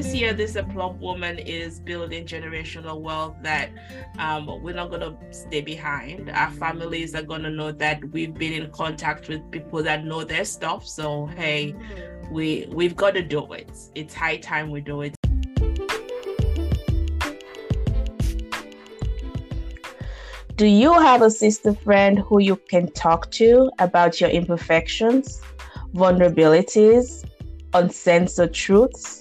this year this a plump woman is building generational wealth that um, we're not going to stay behind. Our families are going to know that we've been in contact with people that know their stuff. So hey we we've got to do it. It's high time we do it. Do you have a sister friend who you can talk to about your imperfections, vulnerabilities, uncensored truths,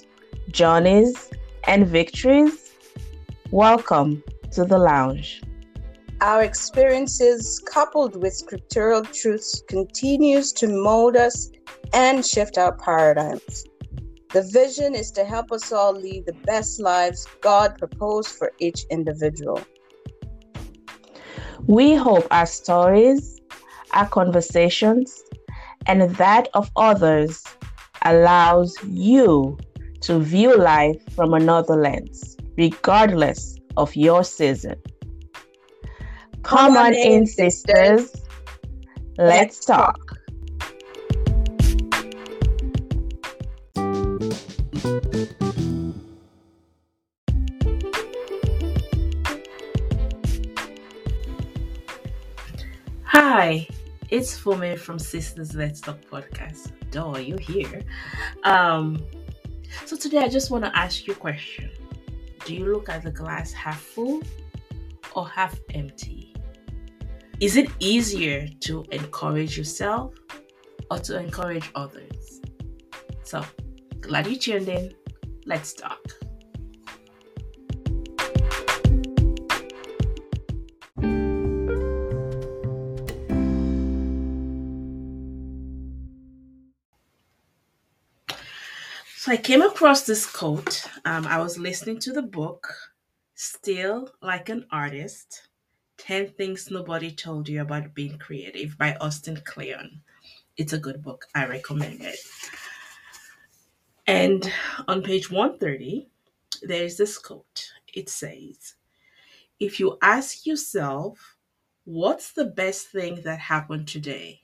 journeys, and victories? Welcome to the lounge. Our experiences coupled with scriptural truths continues to mold us and shift our paradigms. The vision is to help us all lead the best lives God proposed for each individual. We hope our stories, our conversations, and that of others allows you to view life from another lens, regardless of your season. Come, on in, sisters. Let's talk. Hi, it's Fumi from Sisters Let's Talk podcast. Duh, you here. Um, so today I just want to ask you a question. Do you look at the glass half full or half empty? Is it easier to encourage yourself or to encourage others? So, glad you tuned in. Let's talk. So I came across this quote. Um, I was listening to the book, Steal Like an Artist 10 Things Nobody Told You About Being Creative by Austin Kleon. It's a good book. I recommend it. And on page 130, there is this quote. It says, If you ask yourself, what's the best thing that happened today?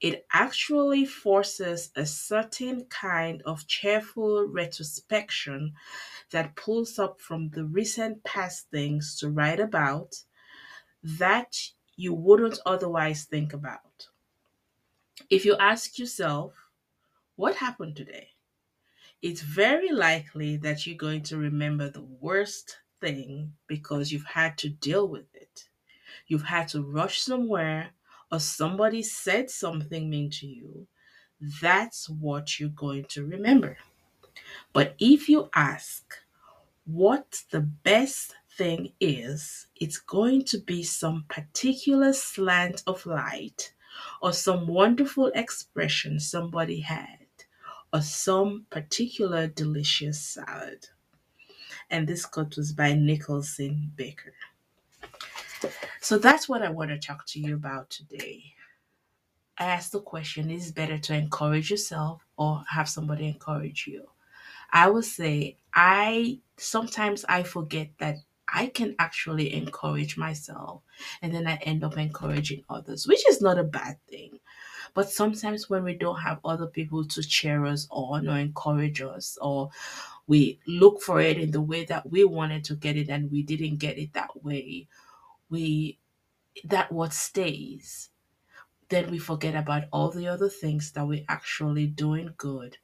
It actually forces a certain kind of cheerful retrospection that pulls up from the recent past things to write about that you wouldn't otherwise think about. If you ask yourself, what happened today? It's very likely that you're going to remember the worst thing because you've had to deal with it. You've had to rush somewhere or somebody said something mean to you, that's what you're going to remember. But if you ask what the best thing is, it's going to be some particular slant of light or some wonderful expression somebody had or some particular delicious salad. And this quote was by Nicholson Baker. So that's what I want to talk to you about today. I asked the question is it better to encourage yourself or have somebody encourage you? I would say I sometimes I forget that I can actually encourage myself and then I end up encouraging others, which is not a bad thing. But sometimes when we don't have other people to cheer us on or encourage us, or we look for it in the way that we wanted to get it and we didn't get it that way, we that what stays. Then we forget about all the other things that we're actually doing good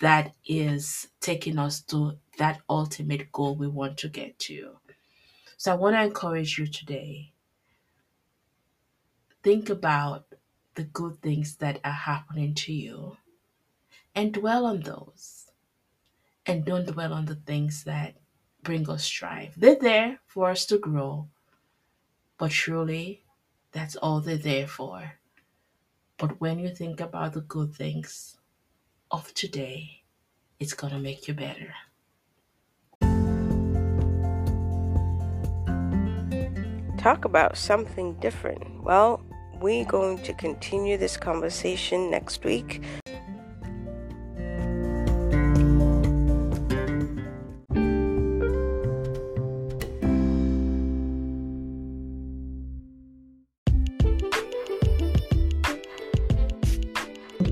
that is taking us to that ultimate goal we want to get to. So i want to encourage you today think about the good things that are happening to you and dwell on those. And don't dwell on the things that bring us strife. They're there for us to grow but truly, that's all they're there for. But when you think about the good things of today, it's going to make you better. Talk about something different. Well, we're going to continue this conversation next week.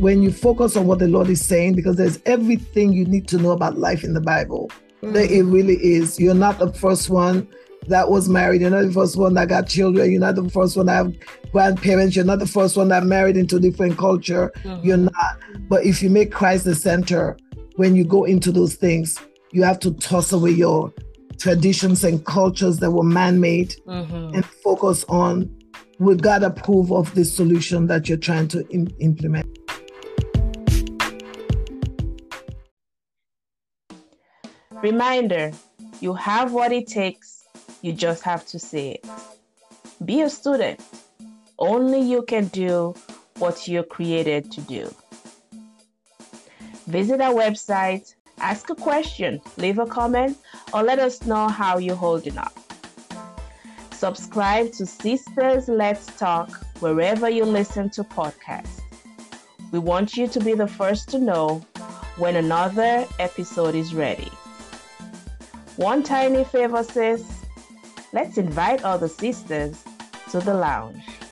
When you focus on what the Lord is saying, because there's everything you need to know about life in the Bible. Mm. It really is. You're not the first one that was married. You're not the first one that got children. You're not the first one that have grandparents. You're not the first one that married into a different culture. Mm-hmm. You're not. But if you make Christ the center, when you go into those things, you have to toss away your traditions and cultures that were man-made mm-hmm. and focus on we God approve of the solution that you're trying to Im- implement. Reminder you have what it takes, you just have to say it. Be a student. Only you can do what you're created to do. Visit our website, ask a question, leave a comment, or let us know how you're holding up. Subscribe to Sisters Let's Talk wherever you listen to podcasts. We want you to be the first to know when another episode is ready. One tiny favor, sis. Let's invite all the sisters to the lounge.